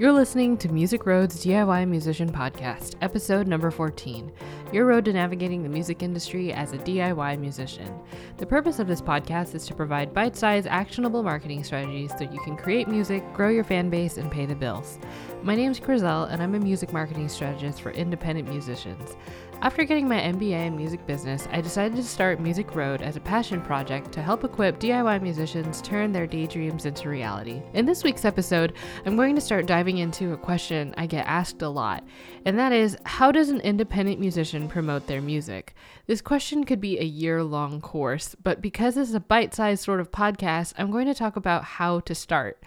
You're listening to Music Road's DIY Musician Podcast, episode number 14 Your Road to Navigating the Music Industry as a DIY Musician. The purpose of this podcast is to provide bite sized, actionable marketing strategies so you can create music, grow your fan base, and pay the bills. My name is Crizel, and I'm a music marketing strategist for independent musicians. After getting my MBA in music business, I decided to start Music Road as a passion project to help equip DIY musicians turn their daydreams into reality. In this week's episode, I'm going to start diving into a question I get asked a lot, and that is how does an independent musician promote their music? This question could be a year long course, but because this is a bite sized sort of podcast, I'm going to talk about how to start.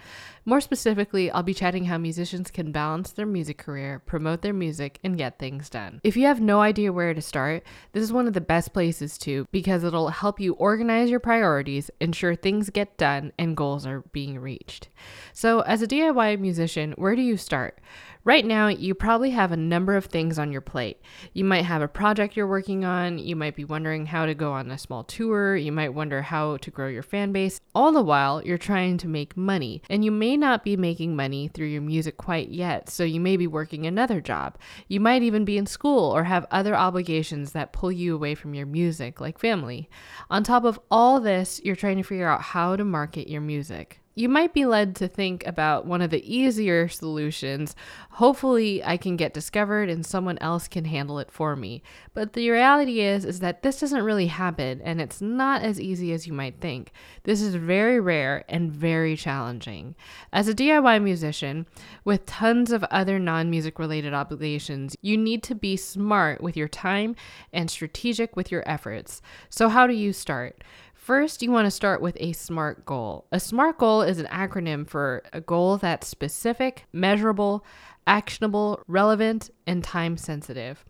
More specifically, I'll be chatting how musicians can balance their music career, promote their music, and get things done. If you have no idea where to start, this is one of the best places to because it'll help you organize your priorities, ensure things get done, and goals are being reached. So, as a DIY musician, where do you start? Right now, you probably have a number of things on your plate. You might have a project you're working on, you might be wondering how to go on a small tour, you might wonder how to grow your fan base. All the while, you're trying to make money, and you may not be making money through your music quite yet, so you may be working another job. You might even be in school or have other obligations that pull you away from your music, like family. On top of all this, you're trying to figure out how to market your music you might be led to think about one of the easier solutions. Hopefully, I can get discovered and someone else can handle it for me. But the reality is is that this doesn't really happen and it's not as easy as you might think. This is very rare and very challenging. As a DIY musician with tons of other non-music related obligations, you need to be smart with your time and strategic with your efforts. So how do you start? First, you want to start with a SMART goal. A SMART goal is an acronym for a goal that's specific, measurable, actionable, relevant, and time sensitive.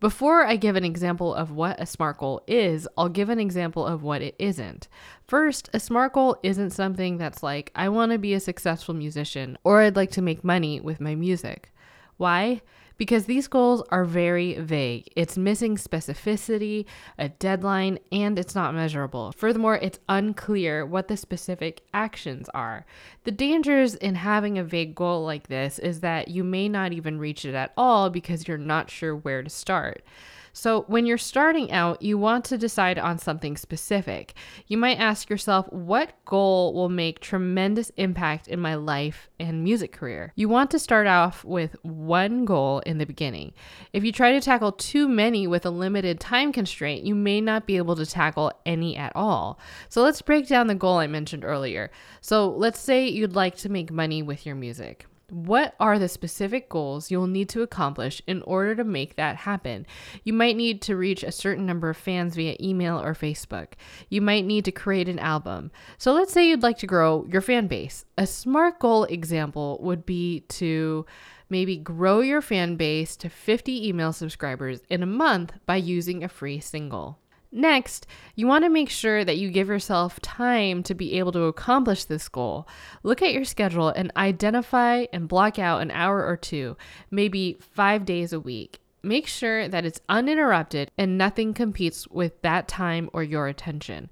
Before I give an example of what a SMART goal is, I'll give an example of what it isn't. First, a SMART goal isn't something that's like, I want to be a successful musician or I'd like to make money with my music. Why? Because these goals are very vague. It's missing specificity, a deadline, and it's not measurable. Furthermore, it's unclear what the specific actions are. The dangers in having a vague goal like this is that you may not even reach it at all because you're not sure where to start. So, when you're starting out, you want to decide on something specific. You might ask yourself, what goal will make tremendous impact in my life and music career? You want to start off with one goal in the beginning. If you try to tackle too many with a limited time constraint, you may not be able to tackle any at all. So, let's break down the goal I mentioned earlier. So, let's say you'd like to make money with your music. What are the specific goals you'll need to accomplish in order to make that happen? You might need to reach a certain number of fans via email or Facebook. You might need to create an album. So let's say you'd like to grow your fan base. A SMART goal example would be to maybe grow your fan base to 50 email subscribers in a month by using a free single. Next, you want to make sure that you give yourself time to be able to accomplish this goal. Look at your schedule and identify and block out an hour or two, maybe five days a week. Make sure that it's uninterrupted and nothing competes with that time or your attention.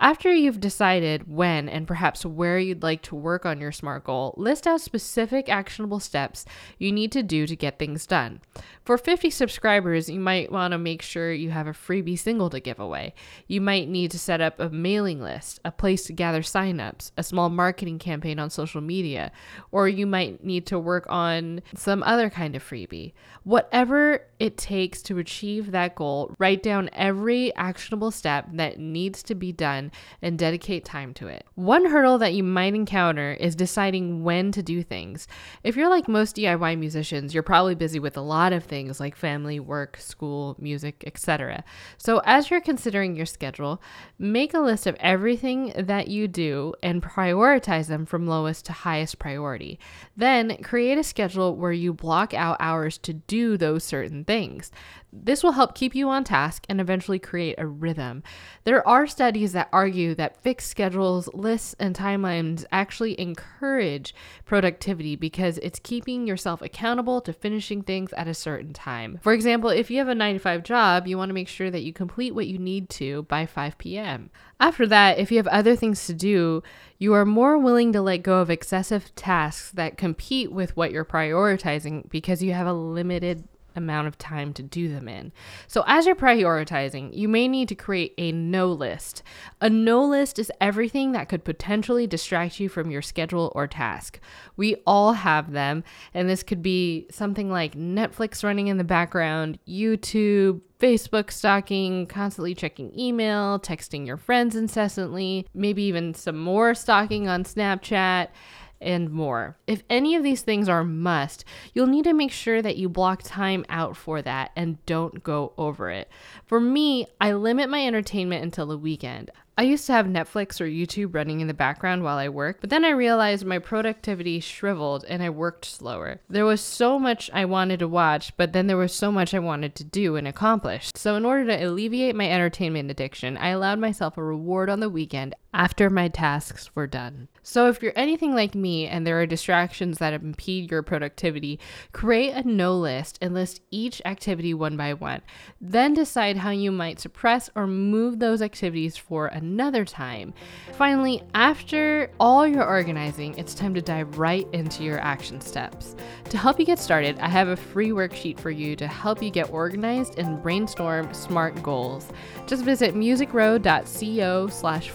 After you've decided when and perhaps where you'd like to work on your SMART goal, list out specific actionable steps you need to do to get things done. For 50 subscribers, you might want to make sure you have a freebie single to give away. You might need to set up a mailing list, a place to gather signups, a small marketing campaign on social media, or you might need to work on some other kind of freebie. Whatever it takes to achieve that goal, write down every actionable step that needs to be done and dedicate time to it. One hurdle that you might encounter is deciding when to do things. If you're like most DIY musicians, you're probably busy with a lot of things like family, work, school, music, etc. So as you're considering your schedule, make a list of everything that you do and prioritize them from lowest to highest priority. Then create a schedule where you block out hours to do those certain things. This will help keep you on task and eventually create a rhythm. There are studies that argue that fixed schedules, lists, and timelines actually encourage productivity because it's keeping yourself accountable to finishing things at a certain time. For example, if you have a 9 to 5 job, you want to make sure that you complete what you need to by 5 p.m. After that, if you have other things to do, you are more willing to let go of excessive tasks that compete with what you're prioritizing because you have a limited amount of time to do them in. So, as you're prioritizing, you may need to create a no list. A no list is everything that could potentially distract you from your schedule or task. We all have them, and this could be something like Netflix running in the background, YouTube, Facebook stalking, constantly checking email, texting your friends incessantly, maybe even some more stalking on Snapchat and more. If any of these things are must, you'll need to make sure that you block time out for that and don't go over it. For me, I limit my entertainment until the weekend. I used to have Netflix or YouTube running in the background while I worked, but then I realized my productivity shriveled and I worked slower. There was so much I wanted to watch, but then there was so much I wanted to do and accomplish. So, in order to alleviate my entertainment addiction, I allowed myself a reward on the weekend after my tasks were done. So, if you're anything like me and there are distractions that impede your productivity, create a no list and list each activity one by one. Then decide how you might suppress or move those activities for another time. Finally, after all your organizing, it's time to dive right into your action steps. To help you get started, I have a free worksheet for you to help you get organized and brainstorm smart goals. Just visit musicrow.co slash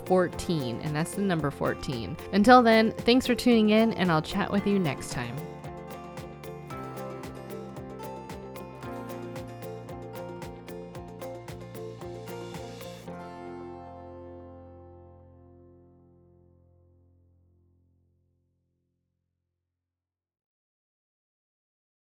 14, and that's the number 14. Until then, thanks for tuning in, and I'll chat with you next time.